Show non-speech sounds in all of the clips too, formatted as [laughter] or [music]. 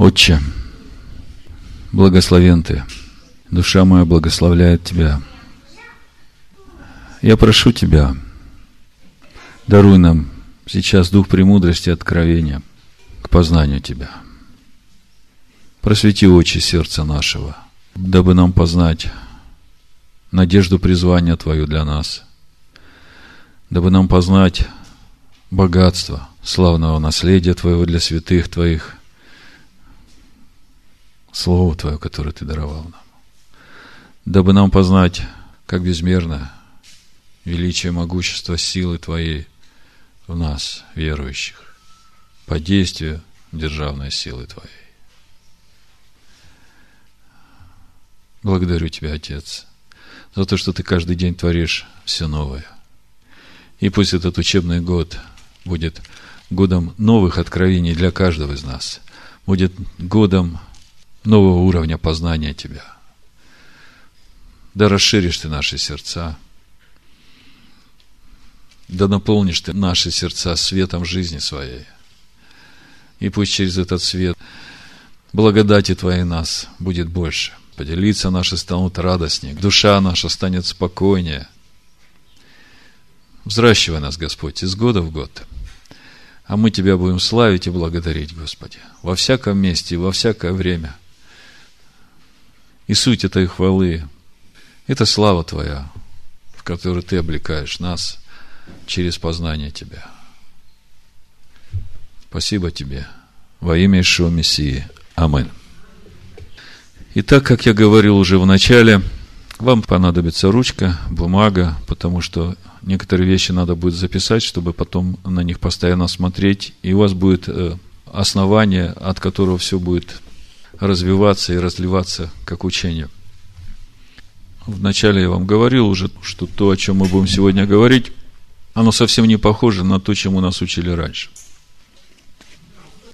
Отче, благословен Ты, душа моя благословляет Тебя. Я прошу Тебя, даруй нам сейчас дух премудрости и откровения к познанию Тебя. Просвети очи сердца нашего, дабы нам познать надежду призвания Твою для нас, дабы нам познать богатство славного наследия Твоего для святых Твоих, Слово Твое, которое Ты даровал нам, дабы нам познать, как безмерно величие, могущество силы Твоей в нас, верующих, по действию державной силы Твоей. Благодарю Тебя, Отец, за то, что Ты каждый день творишь все новое. И пусть этот учебный год будет годом новых откровений для каждого из нас, будет годом нового уровня познания Тебя. Да расширишь Ты наши сердца, да наполнишь Ты наши сердца светом жизни своей. И пусть через этот свет благодати Твоей нас будет больше. Поделиться наши станут радостнее, душа наша станет спокойнее. Взращивай нас, Господь, из года в год. А мы Тебя будем славить и благодарить, Господи, во всяком месте и во всякое время. И суть этой хвалы – это слава Твоя, в которую Ты облекаешь нас через познание Тебя. Спасибо Тебе. Во имя Ишуа Мессии. Аминь. И так, как я говорил уже в начале, вам понадобится ручка, бумага, потому что некоторые вещи надо будет записать, чтобы потом на них постоянно смотреть, и у вас будет э, основание, от которого все будет развиваться и разливаться как учение. Вначале я вам говорил уже, что то, о чем мы будем сегодня говорить, оно совсем не похоже на то, чему нас учили раньше.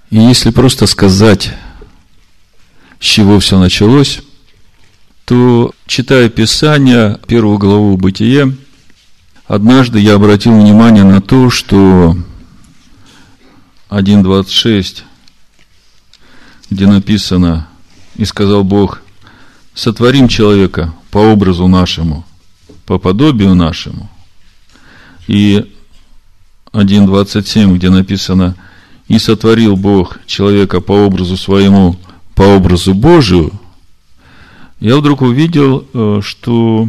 И если просто сказать, с чего все началось, то, читая Писание, первую главу Бытия, однажды я обратил внимание на то, что 1.26 где написано, и сказал Бог, сотворим человека по образу нашему, по подобию нашему. И 1.27, где написано, и сотворил Бог человека по образу своему, по образу Божию, я вдруг увидел, э, что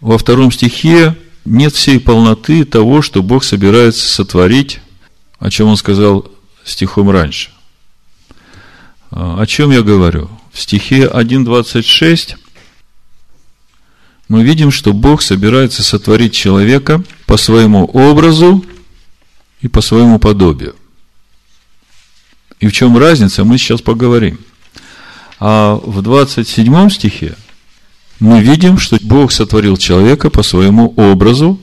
во втором стихе нет всей полноты того, что Бог собирается сотворить, о чем Он сказал стихом раньше. А, о чем я говорю? В стихе 1.26 мы видим, что Бог собирается сотворить человека по своему образу и по своему подобию. И в чем разница, мы сейчас поговорим. А в 27 стихе мы видим, что Бог сотворил человека по своему образу,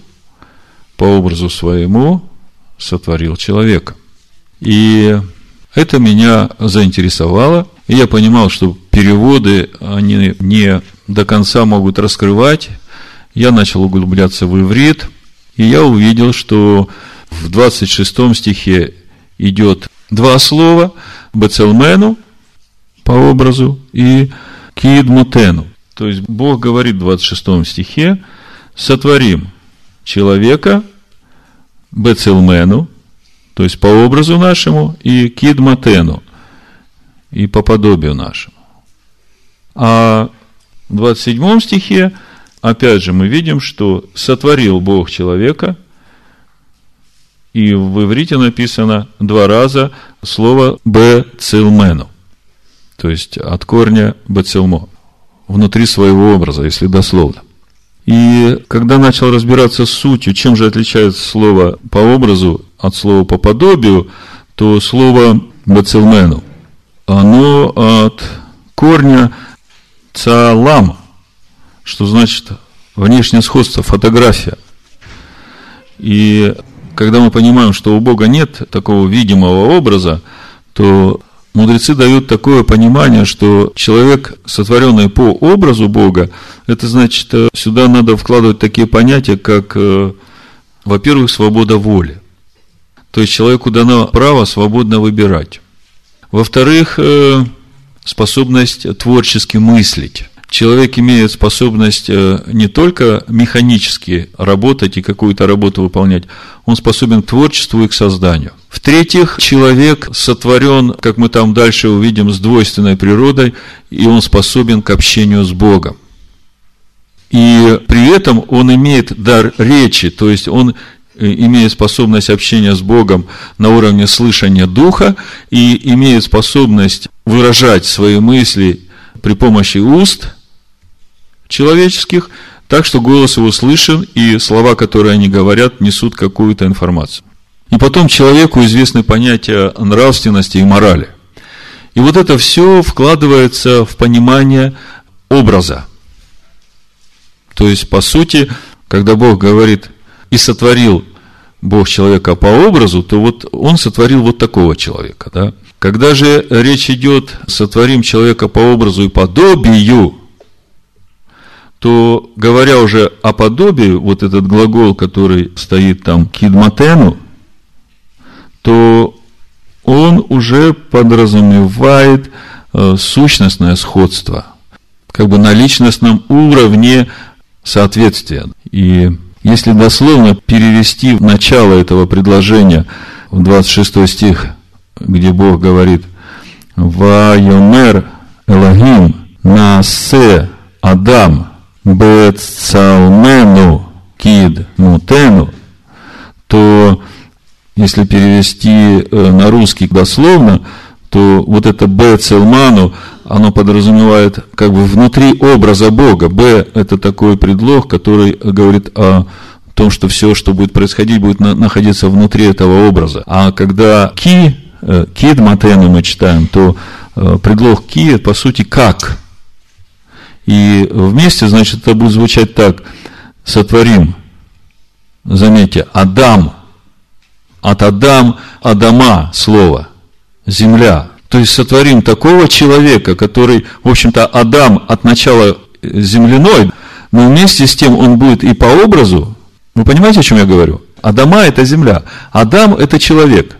по образу своему сотворил человека. И это меня заинтересовало, и я понимал, что переводы, они не до конца могут раскрывать. Я начал углубляться в иврит, и я увидел, что в 26 стихе идет два слова «бецелмену» по образу и «кидмутену». То есть Бог говорит в 26 стихе «сотворим человека бецелмену», то есть по образу нашему, и кидматену, и по подобию нашему. А в 27 стихе, опять же, мы видим, что сотворил Бог человека, и в иврите написано два раза слово «бецилмену», то есть от корня «бецилмо», внутри своего образа, если дословно. И когда начал разбираться с сутью, чем же отличается слово по образу от слова по подобию, то слово бацилмену, оно от корня цалам, что значит внешнее сходство, фотография. И когда мы понимаем, что у Бога нет такого видимого образа, то Мудрецы дают такое понимание, что человек, сотворенный по образу Бога, это значит, э, сюда надо вкладывать такие понятия, как, э, во-первых, свобода воли. То есть человеку дано право свободно выбирать. Во-вторых, э, способность творчески мыслить. Человек имеет способность э, не только механически работать и какую-то работу выполнять, он способен к творчеству и к созданию. В-третьих, человек сотворен, как мы там дальше увидим, с двойственной природой, и он способен к общению с Богом. И при этом он имеет дар речи, то есть он э, имеет способность общения с Богом на уровне слышания Духа и имеет способность выражать свои мысли при помощи уст человеческих, так что голос его слышен, и слова, которые они говорят, несут какую-то информацию. И потом человеку известны понятия нравственности и морали. И вот это все вкладывается в понимание образа. То есть, по сути, когда Бог говорит, и сотворил Бог человека по образу, то вот он сотворил вот такого человека. Да? Когда же речь идет, сотворим человека по образу и подобию, то, говоря уже о подобии, вот этот глагол, который стоит там кидматену, то он уже подразумевает э, сущностное сходство, как бы на личностном уровне соответствия. И если дословно перевести начало этого предложения в 26 стих, где Бог говорит «Вайомер Элогим насе Адам бецалмену кид мутену», то если перевести э, на русский дословно, то вот это Б целману, оно подразумевает как бы внутри образа Бога. Б – это такой предлог, который говорит о том, что все, что будет происходить, будет находиться внутри этого образа. А когда ки, э, кид матену мы читаем, то э, предлог ки, по сути, как. И вместе, значит, это будет звучать так. Сотворим, заметьте, Адам – от Адам, Адама слово, земля. То есть сотворим такого человека, который, в общем-то, Адам от начала земляной, но вместе с тем он будет и по образу. Вы понимаете, о чем я говорю? Адама – это земля, Адам – это человек.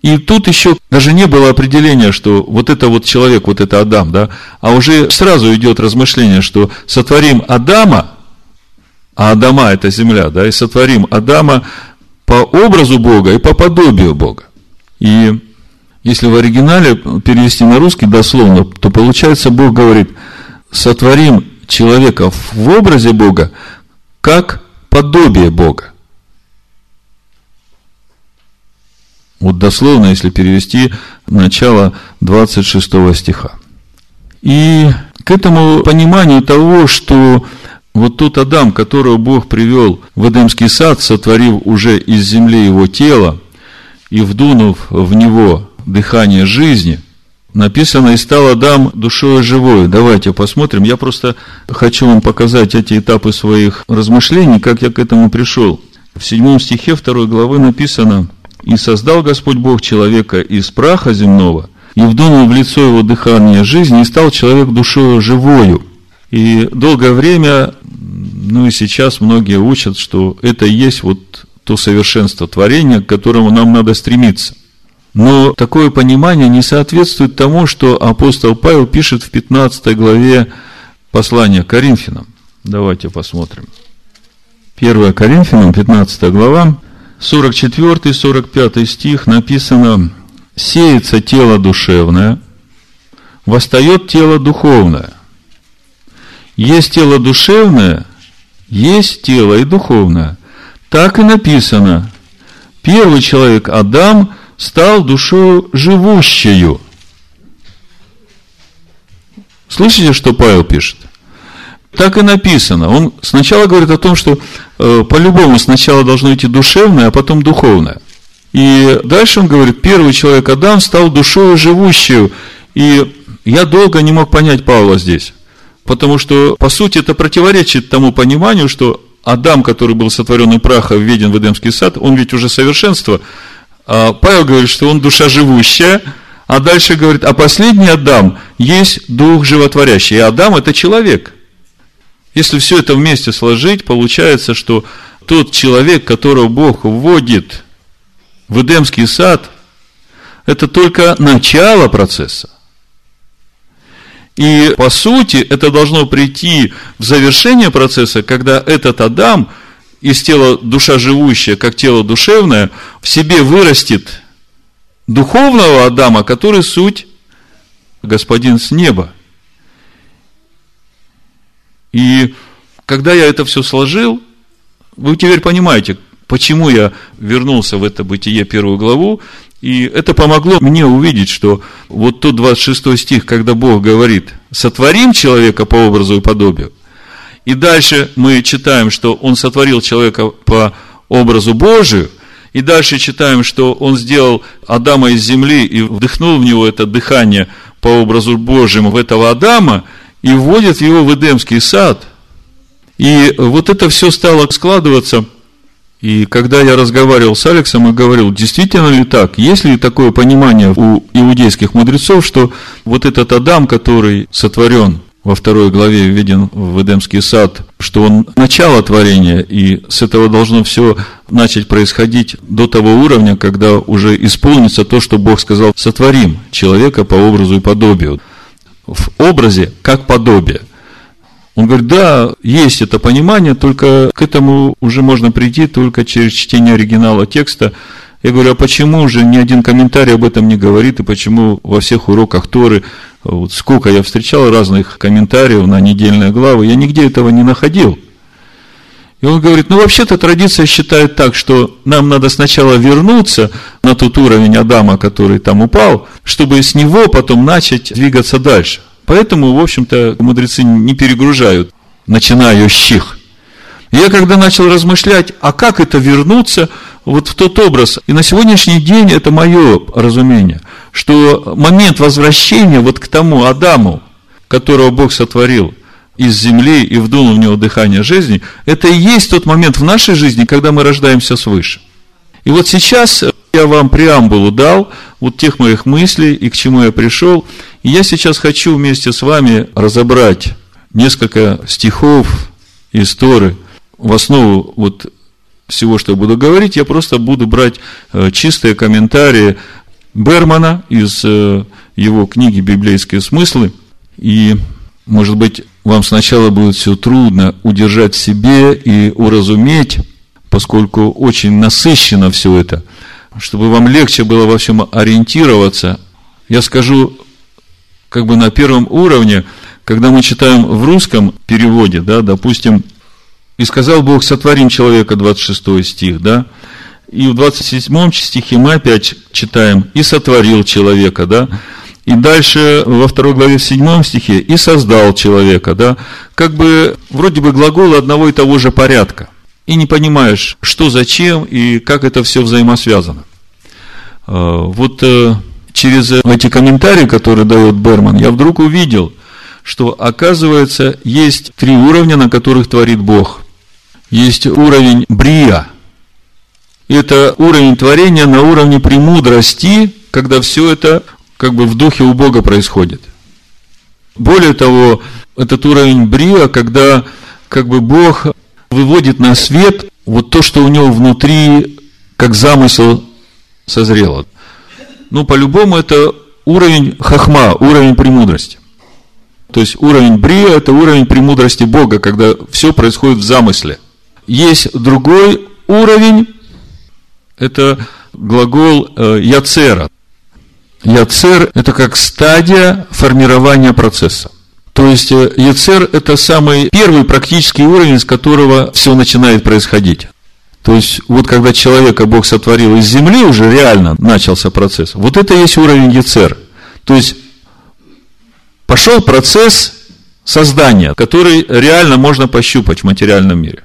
И тут еще даже не было определения, что вот это вот человек, вот это Адам, да, а уже сразу идет размышление, что сотворим Адама, а Адама – это земля, да, и сотворим Адама по образу Бога и по подобию Бога. И если в оригинале перевести на русский дословно, то получается, Бог говорит, сотворим человека в образе Бога, как подобие Бога. Вот дословно, если перевести начало 26 стиха. И к этому пониманию того, что вот тот Адам, которого Бог привел в Эдемский сад, сотворив уже из земли его тело и вдунув в него дыхание жизни, написано, и стал Адам душой живой. Давайте посмотрим. Я просто хочу вам показать эти этапы своих размышлений, как я к этому пришел. В седьмом стихе второй главы написано, «И создал Господь Бог человека из праха земного, и вдунул в лицо его дыхание жизни, и стал человек душою живою». И долгое время ну и сейчас многие учат, что это и есть вот то совершенство творения, к которому нам надо стремиться. Но такое понимание не соответствует тому, что апостол Павел пишет в 15 главе послания Коринфянам. Давайте посмотрим. 1 Коринфянам, 15 глава, 44-45 стих написано, «Сеется тело душевное, восстает тело духовное. Есть тело душевное, есть тело и духовное. Так и написано. Первый человек, Адам, стал душою живущую. Слышите, что Павел пишет? Так и написано. Он сначала говорит о том, что э, по-любому сначала должно идти душевное, а потом духовное. И дальше он говорит, первый человек Адам стал душою живущую. И я долго не мог понять Павла здесь. Потому что, по сути, это противоречит тому пониманию, что Адам, который был сотворен из праха, введен в Эдемский сад, он ведь уже совершенство. А Павел говорит, что он душа живущая, а дальше говорит, а последний Адам есть дух животворящий. И Адам – это человек. Если все это вместе сложить, получается, что тот человек, которого Бог вводит в Эдемский сад, это только начало процесса. И по сути это должно прийти в завершение процесса, когда этот Адам из тела душа живущая, как тело душевное, в себе вырастет духовного Адама, который суть Господин с неба. И когда я это все сложил, вы теперь понимаете, почему я вернулся в это бытие первую главу, и это помогло мне увидеть, что вот тот 26 стих, когда Бог говорит, сотворим человека по образу и подобию, и дальше мы читаем, что Он сотворил человека по образу Божию, и дальше читаем, что Он сделал Адама из земли и вдохнул в него это дыхание по образу Божьему в этого Адама, и вводит его в Эдемский сад. И вот это все стало складываться – и когда я разговаривал с Алексом и говорил, действительно ли так, есть ли такое понимание у иудейских мудрецов, что вот этот Адам, который сотворен во второй главе введен в Эдемский сад, что он начало творения, и с этого должно все начать происходить до того уровня, когда уже исполнится то, что Бог сказал, сотворим человека по образу и подобию. В образе как подобие – он говорит, да, есть это понимание, только к этому уже можно прийти только через чтение оригинала текста. Я говорю, а почему же ни один комментарий об этом не говорит, и почему во всех уроках Торы, вот сколько я встречал разных комментариев на недельные главы, я нигде этого не находил. И он говорит, ну вообще-то традиция считает так, что нам надо сначала вернуться на тот уровень Адама, который там упал, чтобы с него потом начать двигаться дальше. Поэтому, в общем-то, мудрецы не перегружают начинающих. Я когда начал размышлять, а как это вернуться вот в тот образ, и на сегодняшний день это мое разумение, что момент возвращения вот к тому Адаму, которого Бог сотворил из земли и вдунул в него дыхание жизни, это и есть тот момент в нашей жизни, когда мы рождаемся свыше. И вот сейчас я вам преамбулу дал, вот тех моих мыслей и к чему я пришел. И я сейчас хочу вместе с вами разобрать несколько стихов из Торы. В основу вот всего, что я буду говорить, я просто буду брать э, чистые комментарии Бермана из э, его книги «Библейские смыслы». И, может быть, вам сначала будет все трудно удержать в себе и уразуметь, поскольку очень насыщено все это – чтобы вам легче было во всем ориентироваться, я скажу как бы на первом уровне, когда мы читаем в русском переводе, да, допустим, «И сказал Бог, сотворим человека», 26 стих, да, и в 27 стихе мы опять читаем «И сотворил человека», да, и дальше во второй главе в седьмом стихе «И создал человека», да, как бы вроде бы глаголы одного и того же порядка и не понимаешь, что зачем и как это все взаимосвязано. А, вот э, через эти комментарии, которые дает Берман, я вдруг увидел, что оказывается есть три уровня, на которых творит Бог. Есть уровень брия. Это уровень творения на уровне премудрости, когда все это как бы в духе у Бога происходит. Более того, этот уровень брия, когда как бы Бог выводит на свет вот то, что у него внутри, как замысел созрело. Ну, по-любому, это уровень хахма, уровень премудрости. То есть уровень брия – это уровень премудрости Бога, когда все происходит в замысле. Есть другой уровень, это глагол э, яцера. Яцер – это как стадия формирования процесса. То есть э, Ецер – это самый первый практический уровень, с которого все начинает происходить. То есть, вот когда человека Бог сотворил из земли, уже реально начался процесс. Вот это и есть уровень Ецер. То есть, пошел процесс создания, который реально можно пощупать в материальном мире.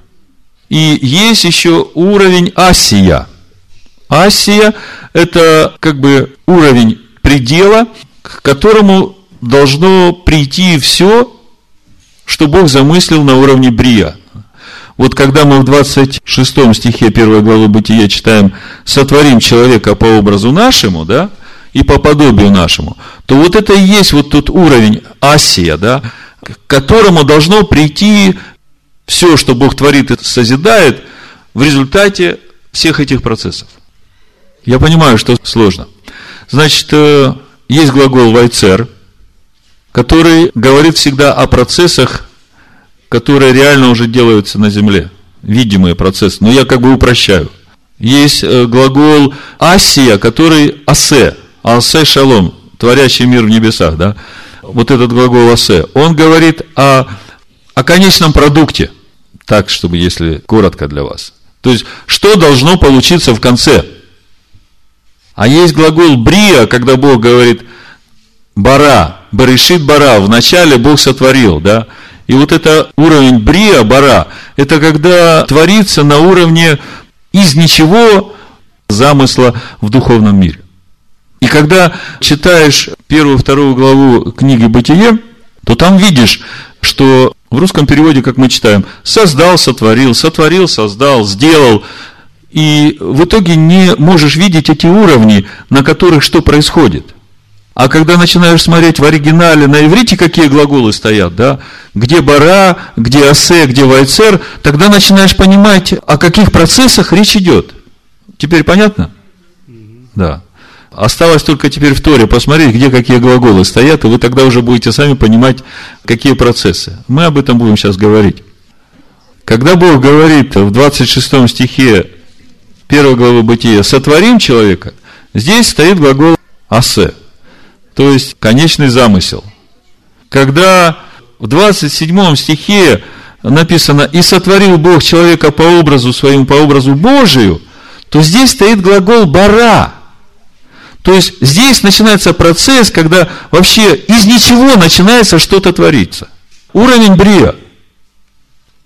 И есть еще уровень Асия. Асия – это как бы уровень предела, к которому должно прийти все, что Бог замыслил на уровне Брия. Вот когда мы в 26 стихе 1 главы Бытия читаем «сотворим человека по образу нашему», да, и по подобию нашему, то вот это и есть вот тот уровень Асия, да, к которому должно прийти все, что Бог творит и созидает в результате всех этих процессов. Я понимаю, что сложно. Значит, э, есть глагол «вайцер», который говорит всегда о процессах, которые реально уже делаются на земле. Видимые процессы. Но я как бы упрощаю. Есть э, глагол «асия», который «асе», «асе шалом», творящий мир в небесах, да? Вот этот глагол «асе». Он говорит о, о конечном продукте. Так, чтобы, если коротко для вас. То есть, что должно получиться в конце – а есть глагол брия, когда Бог говорит бара, баришит бара, вначале Бог сотворил, да? И вот это уровень брия, бара, это когда творится на уровне из ничего замысла в духовном мире. И когда читаешь первую, вторую главу книги «Бытие», то там видишь, что в русском переводе, как мы читаем, создал, сотворил, сотворил, создал, сделал, и в итоге не можешь видеть эти уровни, на которых что происходит. А когда начинаешь смотреть в оригинале на иврите, какие глаголы стоят, да, где бара, где асе, где вайцер, тогда начинаешь понимать, о каких процессах речь идет. Теперь понятно? Да. Осталось только теперь в Торе посмотреть, где какие глаголы стоят, и вы тогда уже будете сами понимать, какие процессы. Мы об этом будем сейчас говорить. Когда Бог говорит в 26 стихе первой главы Бытия, сотворим человека, здесь стоит глагол асе, то есть конечный замысел. Когда в 27 стихе написано, и сотворил Бог человека по образу своему, по образу Божию, то здесь стоит глагол бара. То есть здесь начинается процесс, когда вообще из ничего начинается что-то твориться. Уровень брия.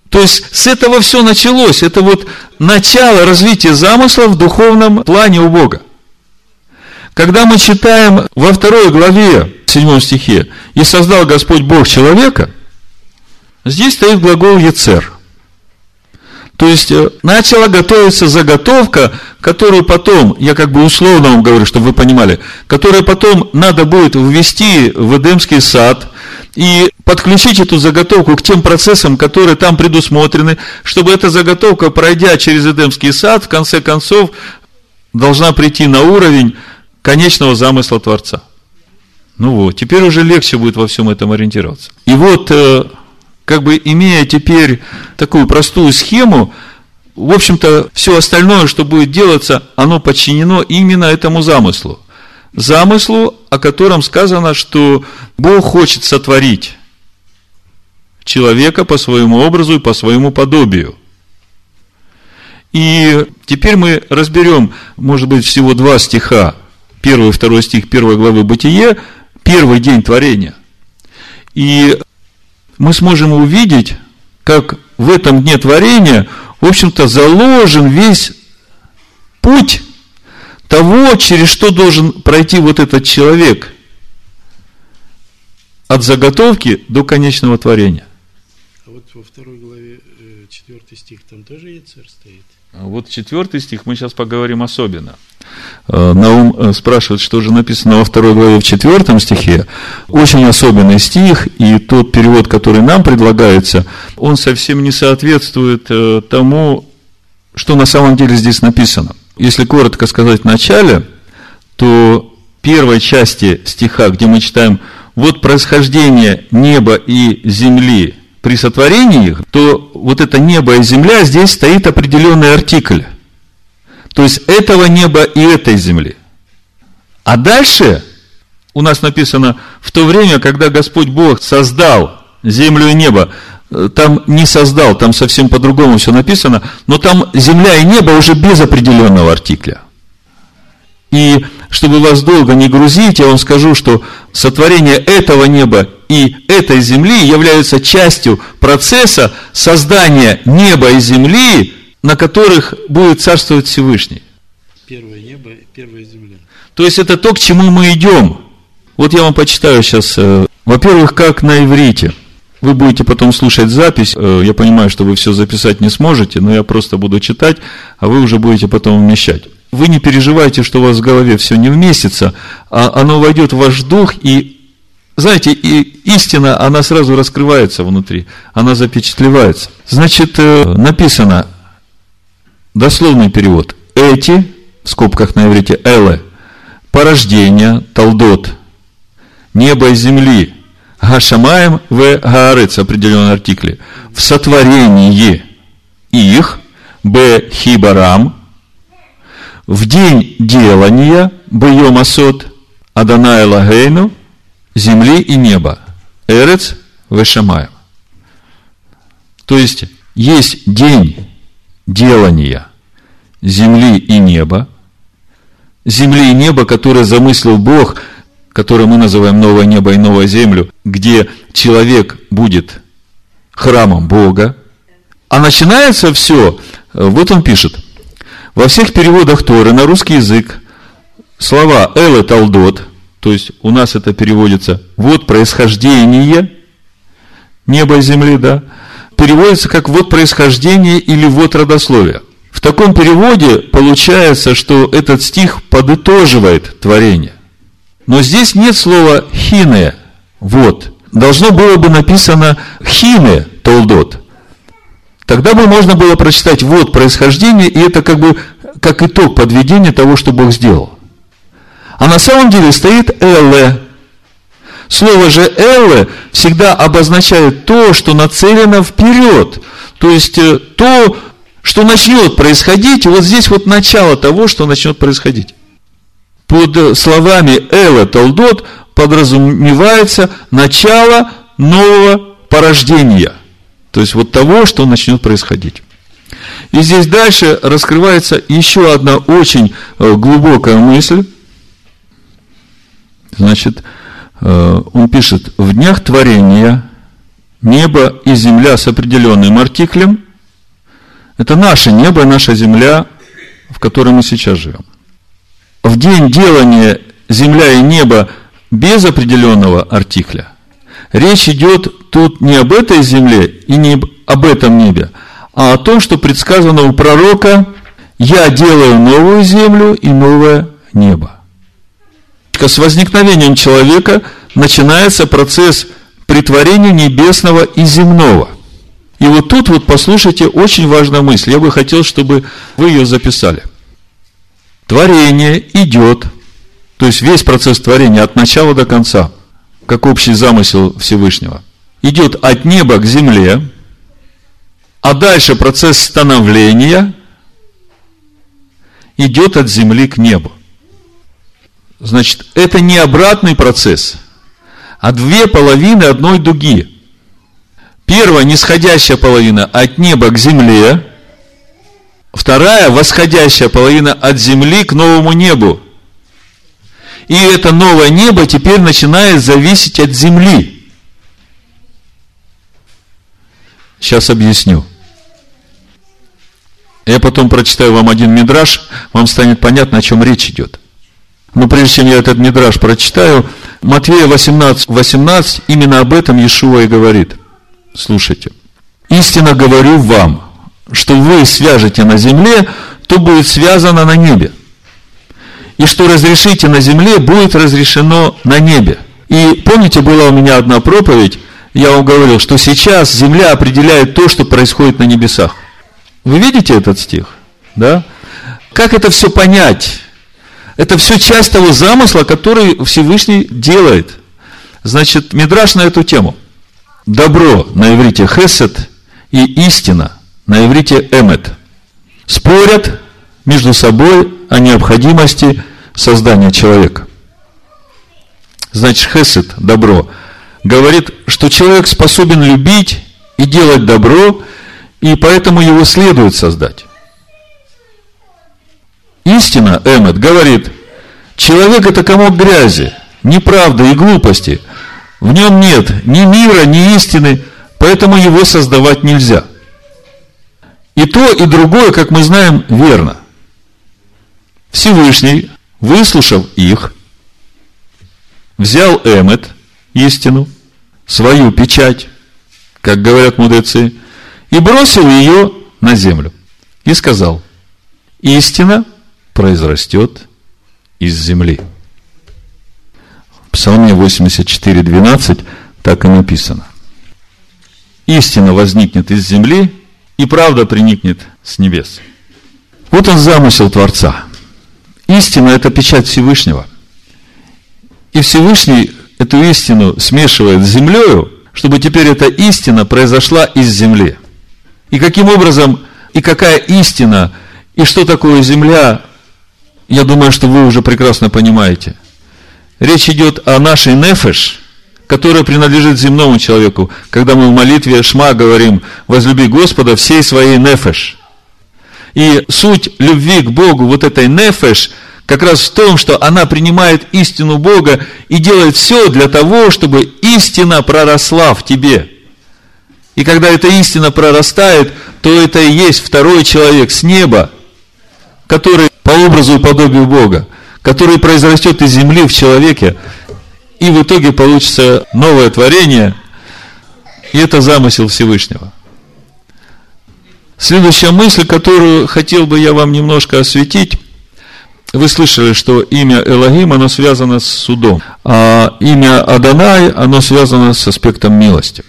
То есть с этого все началось. Это вот начало развития замысла в духовном плане у Бога. Когда мы читаем во второй главе, в седьмом стихе, «И создал Господь Бог человека», здесь стоит глагол «ецер». То есть, э, начала готовиться заготовка, которую потом, я как бы условно вам говорю, чтобы вы понимали, которую потом надо будет ввести в Эдемский сад, и подключить эту заготовку к тем процессам, которые там предусмотрены, чтобы эта заготовка, пройдя через Эдемский сад, в конце концов, должна прийти на уровень конечного замысла Творца. Ну вот, теперь уже легче будет во всем этом ориентироваться. И вот, э, как бы имея теперь такую простую схему, в общем-то, все остальное, что будет делаться, оно подчинено именно этому замыслу замыслу, о котором сказано, что Бог хочет сотворить человека по своему образу и по своему подобию. И теперь мы разберем, может быть, всего два стиха, первый и второй стих первой главы Бытие, первый день творения. И мы сможем увидеть, как в этом дне творения, в общем-то, заложен весь путь того, через что должен пройти вот этот человек от заготовки до конечного творения. А вот во второй главе э, четвертый стих там тоже Ецер стоит? А вот четвертый стих мы сейчас поговорим особенно. Э, Наум э, спрашивает, что же написано во второй главе в четвертом стихе. Очень особенный стих, и тот перевод, который нам предлагается, он совсем не соответствует тому, что на самом деле здесь написано – если коротко сказать в начале, то первой части стиха, где мы читаем вот происхождение неба и земли при сотворении их, то вот это небо и земля, здесь стоит определенный артикль. То есть этого неба и этой земли. А дальше у нас написано, в то время, когда Господь Бог создал землю и небо, Э, там не создал, там совсем по-другому все написано, но там земля и небо уже без определенного артикля. И чтобы вас долго не грузить, я вам скажу, что сотворение этого неба и этой земли являются частью процесса создания неба и земли, на которых будет царствовать Всевышний. Первое небо, первая земля. То есть это то, к чему мы идем. Вот я вам почитаю сейчас, э, во-первых, как на иврите – вы будете потом слушать запись. Э, я понимаю, что вы все записать не сможете, но я просто буду читать, а вы уже будете потом вмещать. Вы не переживайте, что у вас в голове все не вместится, а оно войдет в ваш дух, и, знаете, и истина, она сразу раскрывается внутри, она запечатлевается. Значит, э, написано, дословный перевод, эти, в скобках на иврите, эле, порождения, талдот, неба и земли, гашамаем в гаарец, определенные артикли, в сотворении их, б хибарам, в день делания, б йомасот, Аданай Лагейну, земли и неба, Эрец Вешамаем. То есть, есть день делания земли и неба, земли и неба, которые замыслил Бог, который мы называем новое небо и новую землю, где человек будет храмом Бога. А начинается все, вот он пишет, во всех переводах Торы на русский язык слова «эле талдот», то есть у нас это переводится «вот происхождение неба и земли», да, переводится как «вот происхождение» или «вот родословие». В таком переводе получается, что этот стих подытоживает творение. Но здесь нет слова «хине», «вот». Должно было бы написано «хине толдот». Тогда бы можно было прочитать «вот происхождение», и это как бы как итог подведения того, что Бог сделал. А на самом деле стоит «эле». Слово же «эле» всегда обозначает то, что нацелено вперед. То есть, э, то, что начнет происходить, вот здесь вот начало того, что начнет происходить. Под словами Эла Талдот подразумевается начало нового порождения. То есть вот того, что начнет происходить. И здесь дальше раскрывается еще одна очень э, глубокая мысль. Значит, э, он пишет, в днях творения небо и земля с определенным артиклем это наше небо, наша земля, в которой мы сейчас живем. В день делания земля и небо без определенного артикля, речь идет тут не об этой земле и не об этом небе, а о том, что предсказано у пророка «Я делаю новую землю и новое небо». С возникновением человека начинается процесс притворения небесного и земного. И вот тут вот послушайте очень важная мысль. Я бы хотел, чтобы вы ее записали. Творение идет, то есть весь процесс творения от начала до конца, как общий замысел Всевышнего, идет от неба к земле, а дальше процесс становления идет от земли к небу. Значит, это не обратный процесс, а две половины одной дуги – Первая нисходящая половина от неба к земле. Вторая восходящая половина от земли к новому небу. И это новое небо теперь начинает зависеть от земли. Сейчас объясню. Я потом прочитаю вам один мидраж, вам станет понятно, о чем речь идет. Но прежде чем я этот мидраж прочитаю, Матвея 18, 18 именно об этом Иешуа и говорит – Слушайте. Истинно говорю вам, что вы свяжете на земле, то будет связано на небе. И что разрешите на земле, будет разрешено на небе. И помните, была у меня одна проповедь, я вам говорил, что сейчас земля определяет то, что происходит на небесах. Вы видите этот стих? Да? Как это все понять? Это все часть того замысла, который Всевышний делает. Значит, Мидраш на эту тему – добро на иврите хесед и истина на иврите эмет спорят между собой о необходимости создания человека. Значит, хесед, добро, говорит, что человек способен любить и делать добро, и поэтому его следует создать. Истина, Эмет, говорит, человек это комок грязи, неправды и глупости – в нем нет ни мира, ни истины, поэтому его создавать нельзя. И то, и другое, как мы знаем, верно. Всевышний, выслушав их, взял Эмет, истину, свою печать, как говорят мудрецы, и бросил ее на землю. И сказал, истина произрастет из земли. Псалме 84, 12 так и написано. Истина возникнет из земли, и правда приникнет с небес. Вот он замысел Творца. Истина – это печать Всевышнего. И Всевышний эту истину смешивает с землею, чтобы теперь эта истина произошла из земли. И каким образом, и какая истина, и что такое земля, я думаю, что вы уже прекрасно понимаете. Речь идет о нашей нефеш, которая принадлежит земному человеку. Когда мы в молитве Шма говорим, возлюби Господа всей своей нефеш. И суть любви к Богу, вот этой нефеш, как раз в том, что она принимает истину Бога и делает все для того, чтобы истина проросла в тебе. И когда эта истина прорастает, то это и есть второй человек с неба, который образу и подобию Бога, который произрастет из земли в человеке, и в итоге получится новое творение, и это замысел Всевышнего. Следующая мысль, которую хотел бы я вам немножко осветить, вы слышали, что имя Элогим, оно связано с судом, а имя Адонай, оно связано с аспектом милости.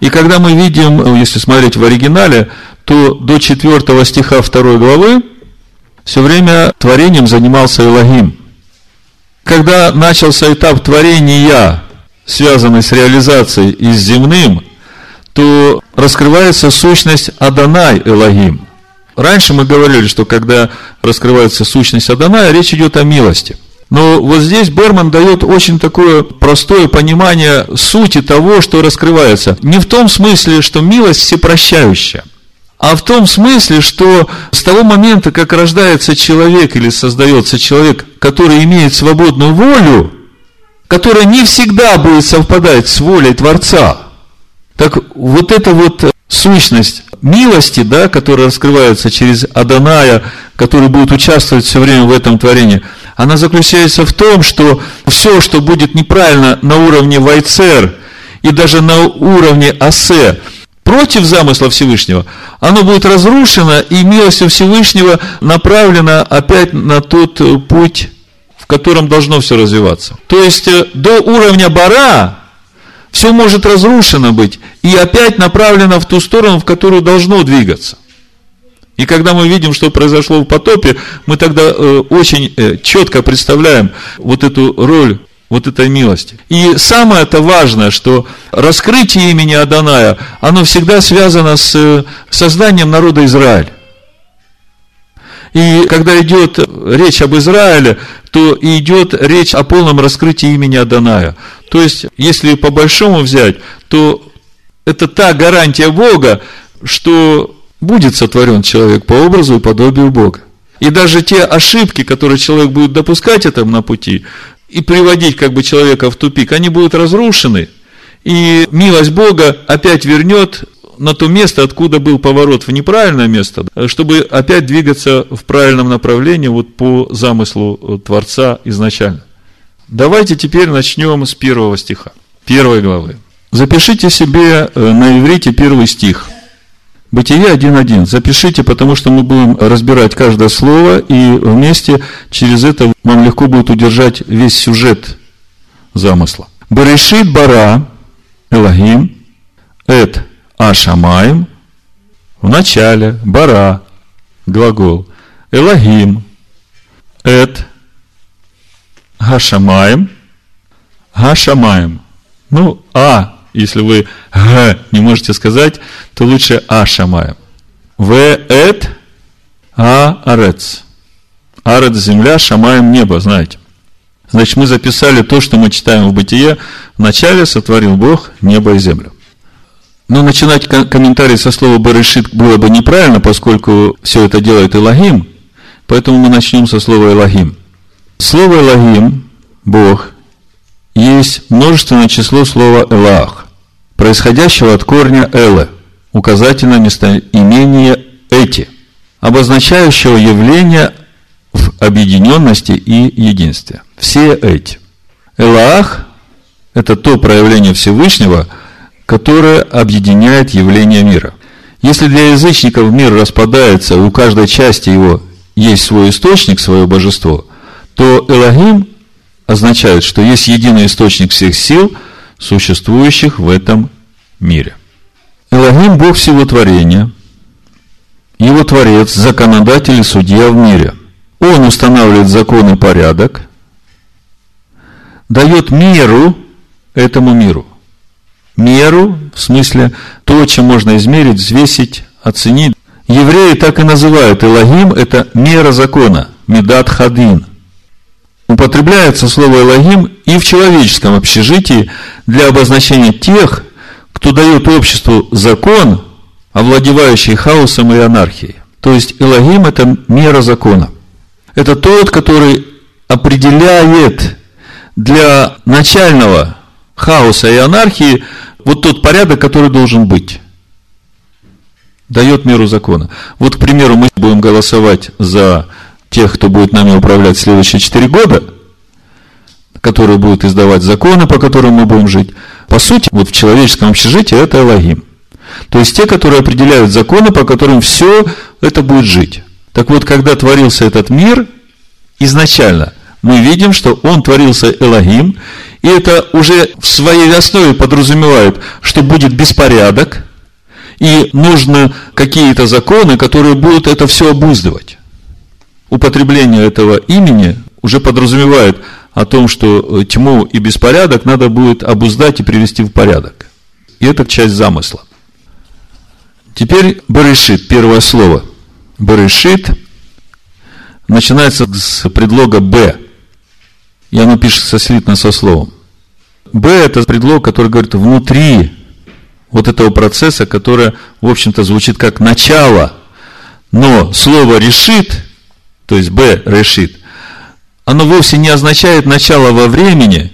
И когда мы видим, если смотреть в оригинале, то до 4 стиха 2 главы все время творением занимался Элогим. Когда начался этап творения, связанный с реализацией и с земным, то раскрывается сущность Адонай Элогим. Раньше мы говорили, что когда раскрывается сущность Адоная, речь идет о милости. Но вот здесь Берман дает очень такое простое понимание сути того, что раскрывается. Не в том смысле, что милость всепрощающая, а в том смысле, что с того момента, как рождается человек или создается человек, который имеет свободную волю, которая не всегда будет совпадать с волей Творца, так вот эта вот сущность милости, да, которая раскрывается через Аданая, который будет участвовать все время в этом творении, она заключается в том, что все, что будет неправильно на уровне Вайцер и даже на уровне Асе, против замысла Всевышнего, оно будет разрушено, и милостью Всевышнего направлено опять на тот путь, в котором должно все развиваться. То есть, э, до уровня Бара все может разрушено быть и опять направлено в ту сторону, в которую должно двигаться. И когда мы видим, что произошло в потопе, мы тогда э, очень э, четко представляем вот эту роль вот этой милости. И самое это важное, что раскрытие имени Аданая, оно всегда связано с э, созданием народа Израиля. И когда идет речь об Израиле, то идет речь о полном раскрытии имени Аданая. То есть, если по большому взять, то это та гарантия Бога, что будет сотворен человек по образу и подобию Бога. И даже те ошибки, которые человек будет допускать этому на пути, и приводить как бы человека в тупик, они будут разрушены, и милость Бога опять вернет на то место, откуда был поворот в неправильное место, чтобы опять двигаться в правильном направлении вот по замыслу Творца изначально. Давайте теперь начнем с первого стиха, первой главы. Запишите себе э, на иврите первый стих. Бытие 1.1. Запишите, потому что мы будем разбирать каждое слово, и вместе через это вам легко будет удержать весь сюжет замысла. Берешит бара Элогим, эт Ашамаем, в начале, бара, глагол, Элогим, эт, Гашамаем, Гашамаем. Ну, а, если вы г не можете сказать, то лучше Ашамаем. В, эт, а, арец. Арец – земля, шамаем – небо, знаете. Значит, мы записали то, что мы читаем в Бытие. Вначале сотворил Бог небо и землю. Но начинать комментарий со слова «барышит» было бы неправильно, поскольку все это делает Элогим, поэтому мы начнем со слова «Элогим». Слово «Элогим», Бог, есть множественное число слова «Элах», происходящего от корня «эле», указательное местоимение «эти», обозначающего явление в объединенности и единстве. Все эти. Элах – это то проявление Всевышнего – которое объединяет явление мира. Если для язычников мир распадается, у каждой части его есть свой источник, свое божество, то Элогим означает, что есть единый источник всех сил, существующих в этом мире. Элогим – Бог всего творения, его Творец, законодатель и судья в мире. Он устанавливает закон и порядок, дает меру этому миру. Меру, в смысле, то, чем можно измерить, взвесить, оценить. Евреи так и называют Элогим, это мера закона, медат хадин. Употребляется слово Элогим и в человеческом общежитии для обозначения тех, кто дает обществу закон, овладевающий хаосом и анархией. То есть Элогим – это мера закона. Это тот, который определяет для начального хаоса и анархии вот тот порядок, который должен быть. Дает меру закона. Вот, к примеру, мы будем голосовать за тех, кто будет нами управлять следующие четыре года, которые будут издавать законы, по которым мы будем жить. По сути, вот в человеческом общежитии это Элогим. То есть те, которые определяют законы, по которым все это будет жить. Так вот, когда творился этот мир, изначально мы видим, что он творился Элогим, и это уже в своей основе подразумевает, что будет беспорядок, и нужны какие-то законы, которые будут это все обуздывать. Употребление этого имени уже подразумевает о том, что тьму и беспорядок надо будет обуздать и привести в порядок. И это часть замысла. Теперь Барышит, первое слово. Барышит начинается с предлога «б». И оно пишется слитно со словом. «Б» – это предлог, который говорит внутри вот этого процесса, которое, в общем-то, звучит как начало. Но слово «решит», то есть «б» – «решит», оно вовсе не означает начало во времени,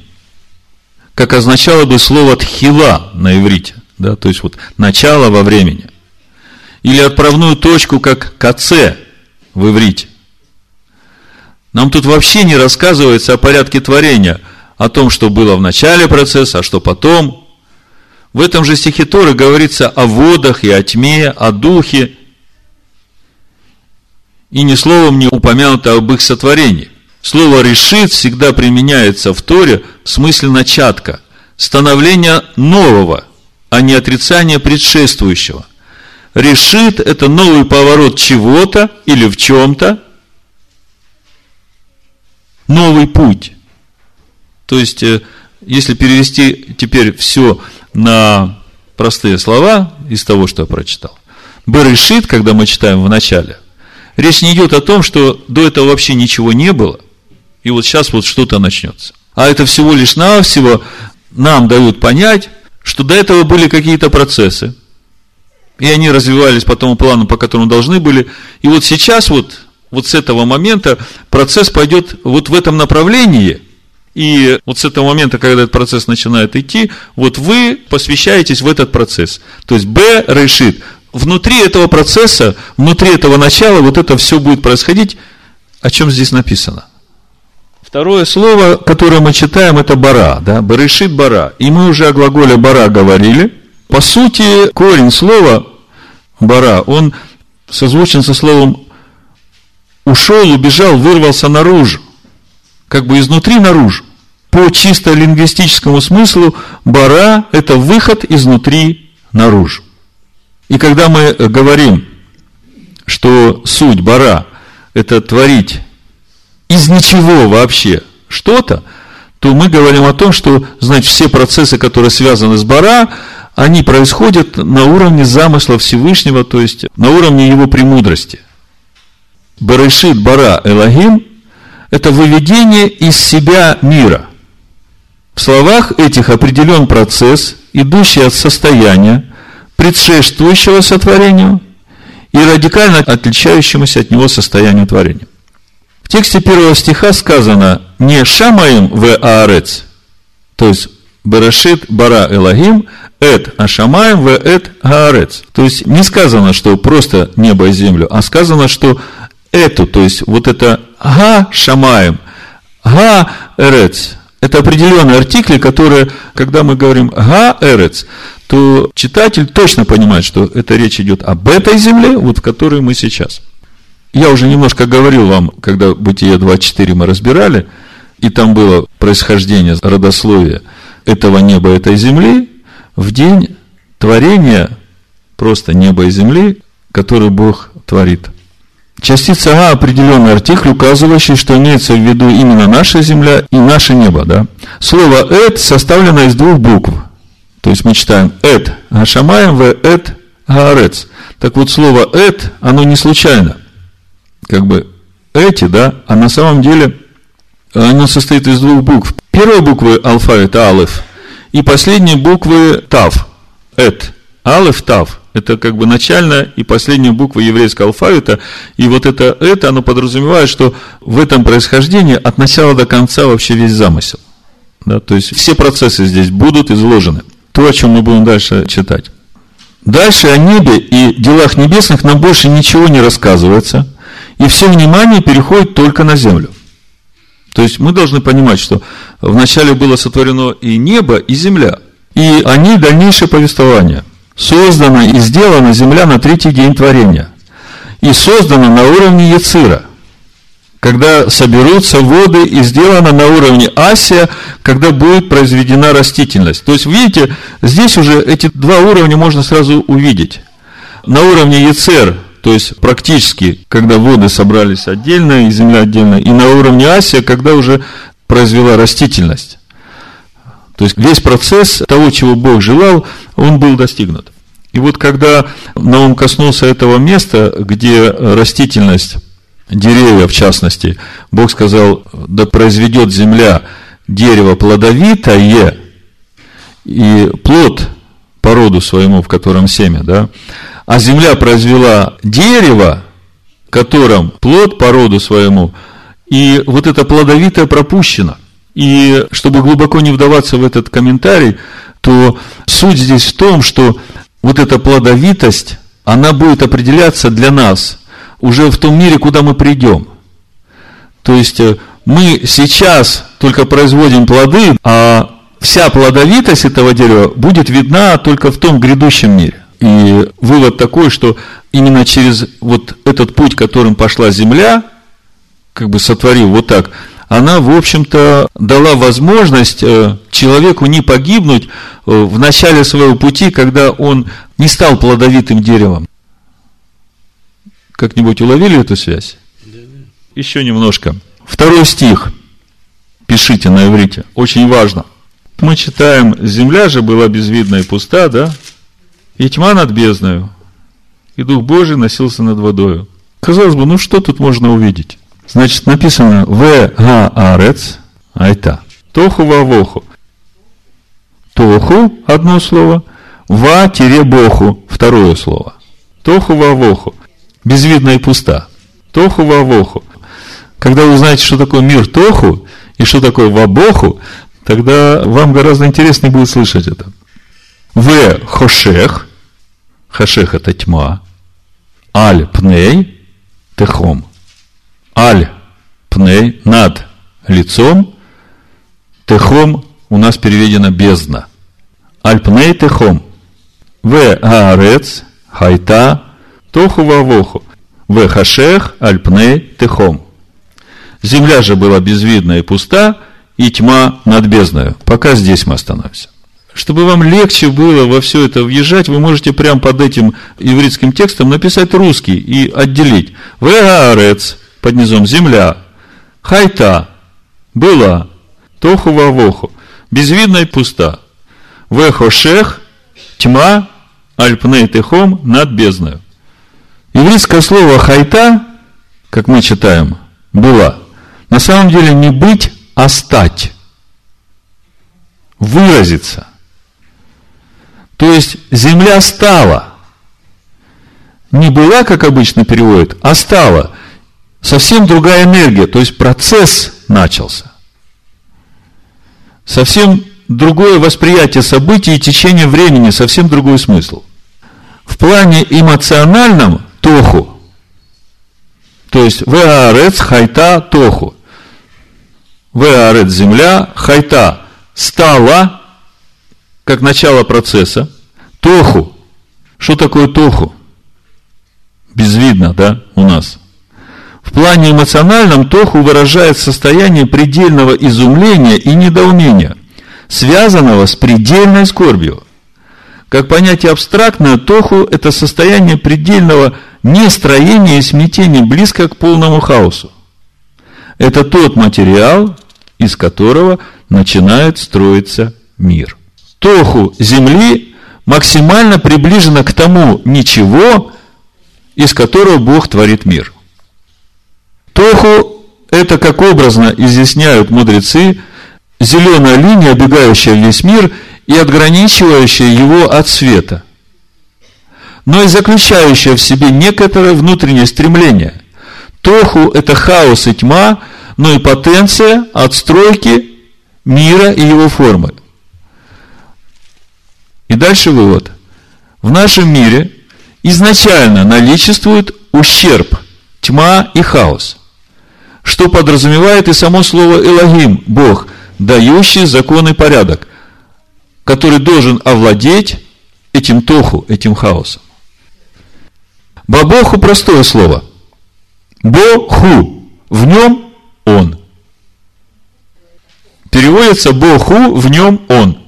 как означало бы слово «тхила» на иврите. Да, то есть вот начало во времени или отправную точку, как КЦ в иврите. Нам тут вообще не рассказывается о порядке творения, о том, что было в начале процесса, а что потом. В этом же стихе Торы говорится о водах и о тьме, о духе. И ни словом не упомянуто об их сотворении. Слово «решит» всегда применяется в Торе в смысле начатка, становления нового, а не отрицания предшествующего – решит это новый поворот чего-то или в чем-то, новый путь. То есть, э, если перевести теперь все на простые слова из того, что я прочитал, Берешит, когда мы читаем в начале, речь не идет о том, что до этого вообще ничего не было, и вот сейчас вот что-то начнется. А это всего лишь навсего нам дают понять, что до этого были какие-то процессы, и они развивались по тому плану, по которому должны были. И вот сейчас вот, вот с этого момента процесс пойдет вот в этом направлении. И вот с этого момента, когда этот процесс начинает идти, вот вы посвящаетесь в этот процесс. То есть Б решит. Внутри этого процесса, внутри этого начала, вот это все будет происходить. О чем здесь написано? Второе слово, которое мы читаем, это бара, да, барышит бара. И мы уже о глаголе бара говорили – по сути, корень слова бара, он созвучен со словом ушел, убежал, вырвался наружу. Как бы изнутри наружу. По чисто лингвистическому смыслу, бара – это выход изнутри наружу. И когда мы говорим, что суть бара – это творить из ничего вообще что-то, то мы говорим о том, что, значит, все процессы, которые связаны с бара, они происходят на уровне замысла Всевышнего, то есть на уровне его премудрости. Барышит бара Элогим – это выведение из себя мира. В словах этих определен процесс, идущий от состояния, предшествующего сотворению и радикально отличающемуся от него состоянию творения. В тексте первого стиха сказано не «шамаим в аарец», то есть «берешит бара Элогим», эт ашамаем в эт гаарец. То есть не сказано, что просто небо и землю, а сказано, что эту, то есть вот это га шамаем, га эрец, это определенные артикли, которые, когда мы говорим га эрец, то читатель точно понимает, что это речь идет об этой земле, вот в которой мы сейчас. Я уже немножко говорил вам, когда Бытие 2.4 мы разбирали, и там было происхождение родословия этого неба, этой земли, в день творения просто неба и земли, который Бог творит. Частица А – определенный артикль, указывающий, что имеется в виду именно наша земля и наше небо. Да? Слово «эт» составлено из двух букв. То есть мы читаем «эт» – Гашамаем, «в» – «эт» – Гаарец. Так вот, слово «эт», оно не случайно. Как бы «эти», да, а на самом деле оно состоит из двух букв. Первая буква алфавита – «алеф», и последние буквы – «тав», «эт», «алеф», «тав». Это как бы начальная и последняя буква еврейского алфавита. И вот это, это, оно подразумевает, что в этом происхождении от начала до конца вообще весь замысел. Да, то есть все процессы здесь будут изложены. То, о чем мы будем дальше читать. Дальше о небе и делах небесных нам больше ничего не рассказывается. И все внимание переходит только на землю. То есть мы должны понимать, что вначале было сотворено и небо, и земля. И они дальнейшее повествование – создана и сделана земля на третий день творения. И создана на уровне Яцира, когда соберутся воды, и сделана на уровне Асия, когда будет произведена растительность. То есть, видите, здесь уже эти два уровня можно сразу увидеть. На уровне Яцер, то есть практически, когда воды собрались отдельно и земля отдельно, и на уровне Асия, когда уже произвела растительность. То есть весь процесс того, чего Бог желал, он был достигнут. И вот когда Наум коснулся этого места, где растительность, деревья в частности, Бог сказал, да произведет земля дерево плодовитое и плод по роду своему, в котором семя, да, а земля произвела дерево, в котором плод по роду своему, и вот это плодовитое пропущено. И чтобы глубоко не вдаваться в этот комментарий, то суть здесь в том, что вот эта плодовитость, она будет определяться для нас уже в том мире, куда мы придем. То есть э, мы сейчас только производим плоды, а вся плодовитость этого дерева будет видна только в том грядущем мире. И вывод такой, что именно через вот этот путь, которым пошла земля, как бы сотворив вот так, она, в общем-то, дала возможность э, человеку не погибнуть э, в начале своего пути, когда он не стал плодовитым деревом. Как-нибудь уловили эту связь? Еще немножко. Второй стих. Пишите на иврите. Очень важно. Мы читаем, земля же была безвидна и пуста, да? И тьма над бездною. И Дух Божий носился над водою. Казалось бы, ну что тут можно увидеть? Значит, написано В га арец айта. Тоху вавоху. Тоху одно слово, ва-боху второе слово. Тоху вавоху. Безвидно и пуста. Тоху вавоху. Когда вы узнаете, что такое мир Тоху и что такое Вабоху, тогда вам гораздо интереснее будет слышать это. В хошех, хошех это тьма, аль пней, техом аль пней, над лицом, техом у нас переведено бездна. Аль пней техом. В аарец, хайта, тоху вавоху. В хашех, аль пней техом. Земля же была безвидна и пуста, и тьма над бездною. Пока здесь мы остановимся. Чтобы вам легче было во все это въезжать, вы можете прямо под этим еврейским текстом написать русский и отделить. В аарец, под низом земля, хайта, была, тоху вавоху, безвидна и пуста, вехошех, тьма, альпней техом над бездною. Еврейское слово хайта, как мы читаем, была, на самом деле не быть, а стать, выразиться. То есть земля стала. Не была, как обычно переводят, а стала – совсем другая энергия, то есть процесс начался. Совсем другое восприятие событий и течение времени, совсем другой смысл. В плане эмоциональном тоху, то есть веарец хайта тоху. Веарец земля, хайта стала, как начало процесса, тоху. Что такое тоху? Безвидно, да, у нас – в плане эмоциональном Тоху выражает состояние предельного изумления и недоумения, связанного с предельной скорбью. Как понятие абстрактное, Тоху – это состояние предельного нестроение и смятение близко к полному хаосу. Это тот материал, из которого начинает строиться мир. Тоху земли максимально приближена к тому ничего, из которого Бог творит мир. Тоху – это, как образно изъясняют мудрецы, зеленая линия, обегающая весь мир и отграничивающая его от света, но и заключающая в себе некоторое внутреннее стремление. Тоху – это хаос и тьма, но и потенция отстройки мира и его формы. И дальше вывод. В нашем мире изначально наличествует ущерб, тьма и хаос, что подразумевает и само слово Элогим, Бог, дающий закон и порядок, который должен овладеть этим тоху, этим хаосом. Бабоху простое слово. Боху. В нем он. Переводится Боху, в нем он.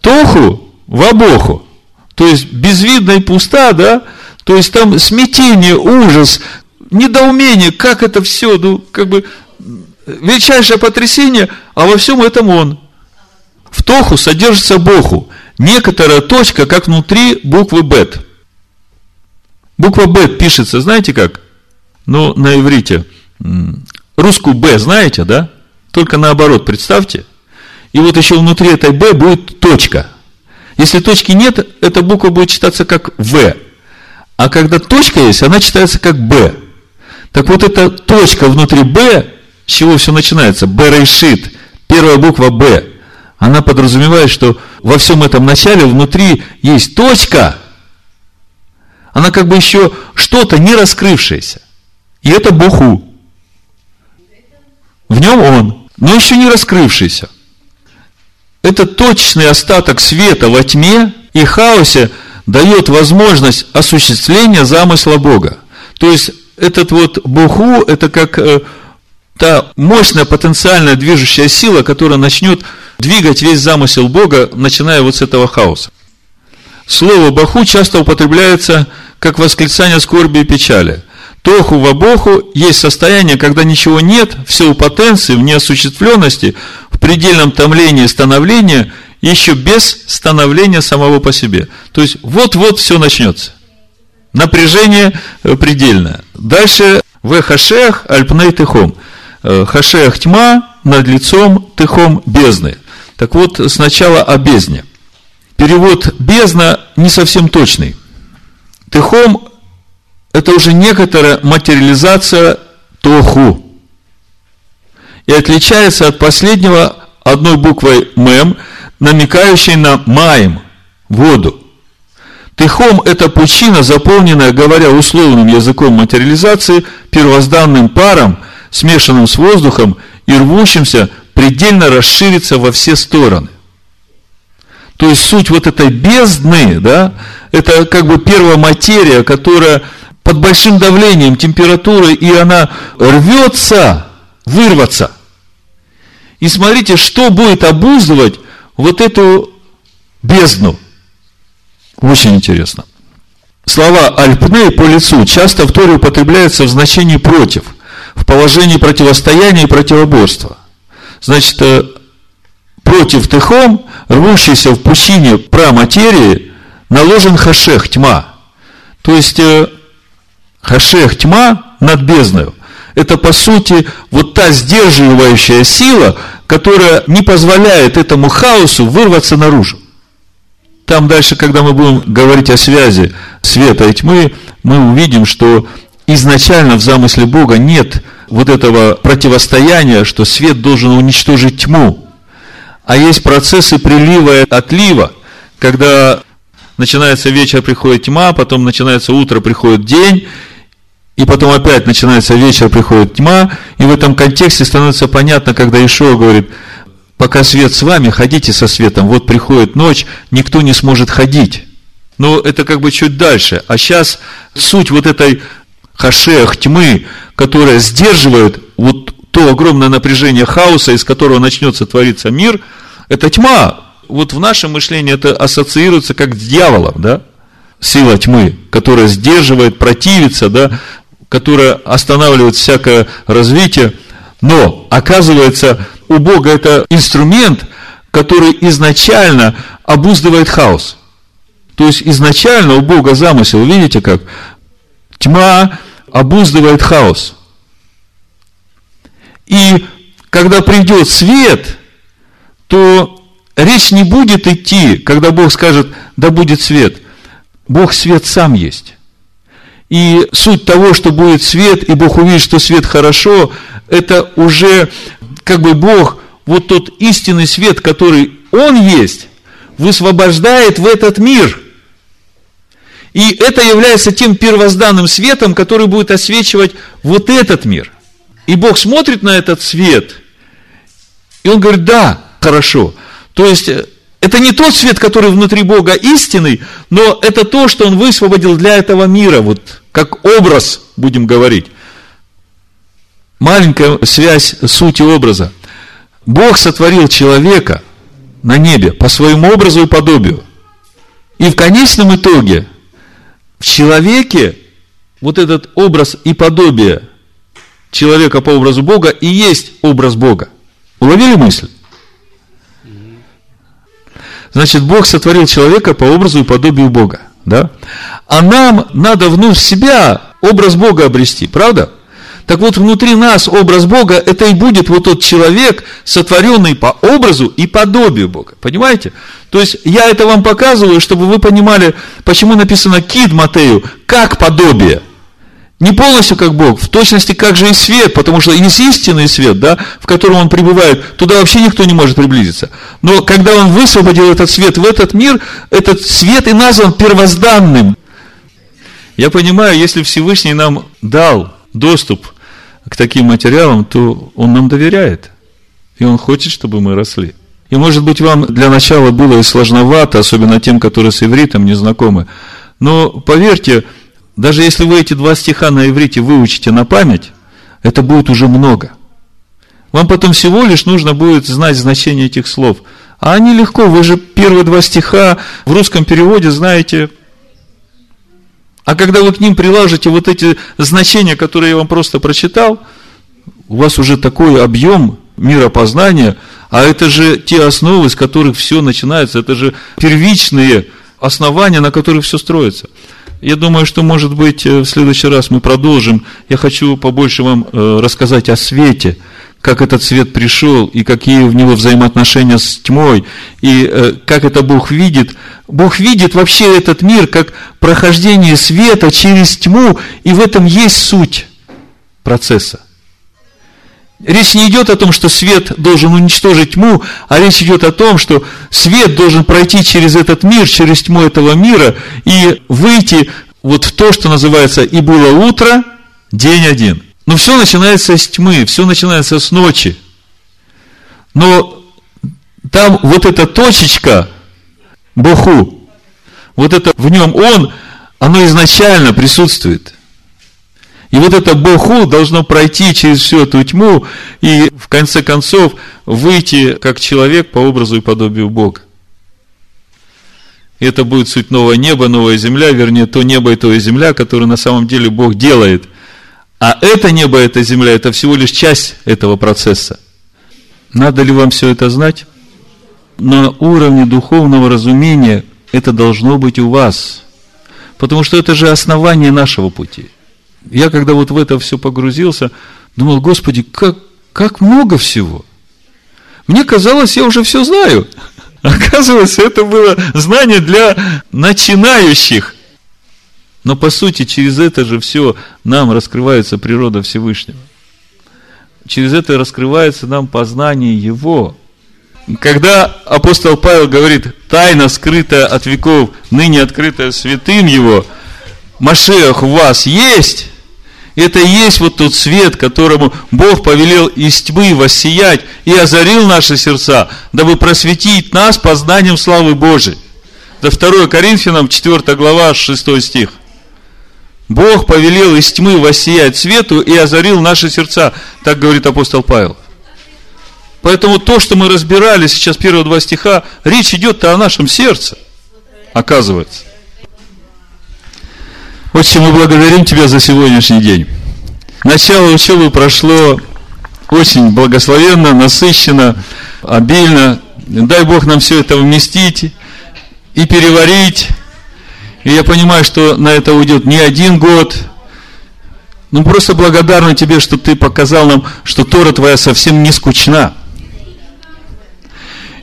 Тоху в обоху. То есть безвидно и пуста, да? То есть там смятение, ужас, недоумение, как это все, ну, как бы величайшее потрясение, а во всем этом он. В Тоху содержится Боху. Некоторая точка, как внутри буквы Бет. Буква Бет пишется, знаете как? Ну, на иврите. Русскую Б знаете, да? Только наоборот, представьте. И вот еще внутри этой Б будет точка. Если точки нет, эта буква будет читаться как В. А когда точка есть, она читается как Б. Так вот эта точка внутри Б с чего все начинается? Берешит, первая буква Б. Она подразумевает, что во всем этом начале внутри есть точка. Она как бы еще что-то не раскрывшееся. И это Буху. В нем он, но еще не раскрывшийся. Это точный остаток света во тьме и хаосе дает возможность осуществления замысла Бога. То есть, этот вот Буху, это как э, та мощная потенциальная движущая сила, которая начнет двигать весь замысел Бога, начиная вот с этого хаоса. Слово «баху» часто употребляется как восклицание скорби и печали. Тоху в боху есть состояние, когда ничего нет, все у потенции, в неосуществленности, в предельном томлении становления, еще без становления самого по себе. То есть, вот-вот все начнется. Напряжение предельное. Дальше в хашех альпней тихом. Э, Хашеях тьма, над лицом тыхом бездны. Так вот, сначала о бездне. Перевод бездна не совсем точный. Тыхом – это уже некоторая материализация тоху. И отличается от последнего одной буквой мем, намекающей на маем, воду. Тыхом – это пучина, заполненная, говоря условным языком материализации, первозданным паром – смешанным с воздухом и рвущимся предельно расшириться во все стороны. То есть суть вот этой бездны, да, это как бы первая материя, которая под большим давлением, температурой, и она рвется, вырваться. И смотрите, что будет обуздывать вот эту бездну. Очень интересно. Слова альпны по лицу часто в Торе употребляются в значении против в положении противостояния и противоборства. Значит, э, против тыхом, рвущийся в пучине праматерии, наложен хашех, тьма. То есть, э, хашех, тьма над бездною. Это, по сути, вот та сдерживающая сила, которая не позволяет этому хаосу вырваться наружу. Там дальше, когда мы будем говорить о связи света и тьмы, мы увидим, что изначально в замысле Бога нет вот этого противостояния, что свет должен уничтожить тьму. А есть процессы прилива и отлива, когда начинается вечер, приходит тьма, потом начинается утро, приходит день, и потом опять начинается вечер, приходит тьма, и в этом контексте становится понятно, когда Ишуа говорит, пока свет с вами, ходите со светом, вот приходит ночь, никто не сможет ходить. Но это как бы чуть дальше. А сейчас суть вот этой хашех тьмы, которая сдерживает вот то огромное напряжение хаоса, из которого начнется твориться мир, это тьма. Вот в нашем мышлении это ассоциируется как с дьяволом, да? сила тьмы, которая сдерживает, противится, да, которая останавливает всякое развитие. Но, оказывается, у Бога это инструмент, который изначально обуздывает хаос. То есть, изначально у Бога замысел, видите как? Тьма обуздывает хаос. И когда придет свет, то речь не будет идти, когда Бог скажет, да будет свет. Бог свет сам есть. И суть того, что будет свет, и Бог увидит, что свет хорошо, это уже как бы Бог, вот тот истинный свет, который Он есть, высвобождает в этот мир. И это является тем первозданным светом, который будет освечивать вот этот мир. И Бог смотрит на этот свет, и Он говорит, да, хорошо. То есть, э, это не тот свет, который внутри Бога истинный, но это то, что Он высвободил для этого мира, вот как образ, будем говорить. Маленькая связь сути образа. Бог сотворил человека на небе по своему образу и подобию. И в конечном итоге человеке вот этот образ и подобие человека по образу Бога и есть образ Бога. Уловили мысль? Значит, Бог сотворил человека по образу и подобию Бога. Да? А нам надо внутрь себя образ Бога обрести, правда? Так вот, внутри нас образ Бога, это и будет вот тот человек, сотворенный по образу и подобию Бога. Понимаете? То есть, я это вам показываю, чтобы вы понимали, почему написано кид Матею, как подобие – не полностью как Бог, в точности как же и свет, потому что есть истинный свет, да, в котором он пребывает, туда вообще никто не может приблизиться. Но когда он высвободил этот свет в этот мир, этот свет и назван первозданным. Я понимаю, если Всевышний нам дал доступ к таким материалам, то он нам доверяет. И он хочет, чтобы мы росли. И может быть вам для начала было и сложновато, особенно тем, которые с ивритом не знакомы. Но поверьте, даже если вы эти два стиха на иврите выучите на память, это будет уже много. Вам потом всего лишь нужно будет знать значение этих слов. А они легко, вы же первые два стиха в русском переводе знаете. А когда вы к ним приложите вот эти значения, которые я вам просто прочитал, у вас уже такой объем миропознания, а это же те основы, с которых все начинается, это же первичные основания, на которых все строится. Я думаю, что, может быть, э, в следующий раз мы продолжим. Я хочу побольше вам э, рассказать о свете, как этот свет пришел, и какие в него взаимоотношения с тьмой, и э, как это Бог видит. Бог видит вообще этот мир как прохождение света через тьму, и в этом есть суть процесса. Речь не идет о том, что свет должен уничтожить тьму, а речь идет о том, что свет должен пройти через этот мир, через тьму этого мира и выйти вот в то, что называется «и было утро, день один». Но все начинается с тьмы, все начинается с ночи. Но там вот эта точечка, Боху, вот это в нем он, оно изначально присутствует. И вот это Боху должно пройти через всю эту тьму и в конце концов выйти как человек по образу и подобию Бога. И это будет суть нового неба, новая земля, вернее, то небо и то земля, которое на самом деле Бог делает. А это небо, эта земля, это всего лишь часть этого процесса. Надо ли вам все это знать? На уровне духовного разумения это должно быть у вас. Потому что это же основание нашего пути. Я когда вот в это все погрузился, думал, Господи, как, как много всего. Мне казалось, я уже все знаю. [laughs] Оказывается, это было знание для начинающих. Но по сути, через это же все нам раскрывается природа Всевышнего. Через это раскрывается нам познание Его. Когда апостол Павел говорит, тайна скрытая от веков, ныне открытая святым Его, Машех у вас есть, это и есть вот тот свет, которому Бог повелел из тьмы воссиять и озарил наши сердца, дабы просветить нас познанием славы Божией. Это 2 Коринфянам, 4 глава, 6 стих. Бог повелел из тьмы воссиять свету и озарил наши сердца. Так говорит апостол Павел. Поэтому то, что мы разбирали сейчас первые два стиха, речь идет о нашем сердце, оказывается. Отче, мы благодарим Тебя за сегодняшний день. Начало учебы прошло очень благословенно, насыщенно, обильно. Дай Бог нам все это вместить и переварить. И я понимаю, что на это уйдет не один год. Ну, просто благодарны Тебе, что Ты показал нам, что Тора Твоя совсем не скучна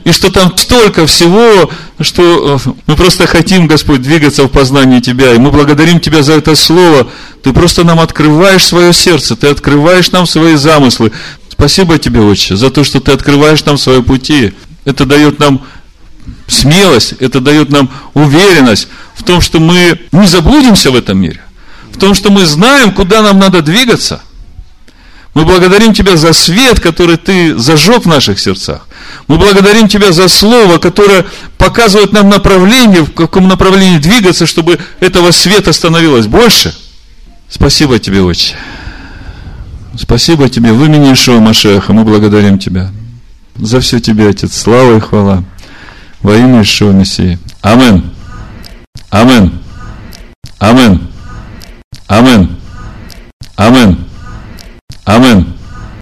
и что там столько всего, что э, мы просто хотим, Господь, двигаться в познании Тебя, и мы благодарим Тебя за это слово. Ты просто нам открываешь свое сердце, Ты открываешь нам свои замыслы. Спасибо Тебе, Отче, за то, что Ты открываешь нам свои пути. Это дает нам смелость, это дает нам уверенность в том, что мы не заблудимся в этом мире, в том, что мы знаем, куда нам надо двигаться – мы благодарим Тебя за свет, который Ты зажег в наших сердцах. Мы благодарим Тебя за Слово, которое показывает нам направление, в каком направлении двигаться, чтобы этого света становилось больше. Спасибо Тебе, Отче. Спасибо Тебе в имени Ишуа Машеха. Мы благодарим Тебя. За все Тебе, Отец. Слава и хвала. Во имя Ишуа Мессии. Амин. Амин. Амин. Амин. Амин. Amen.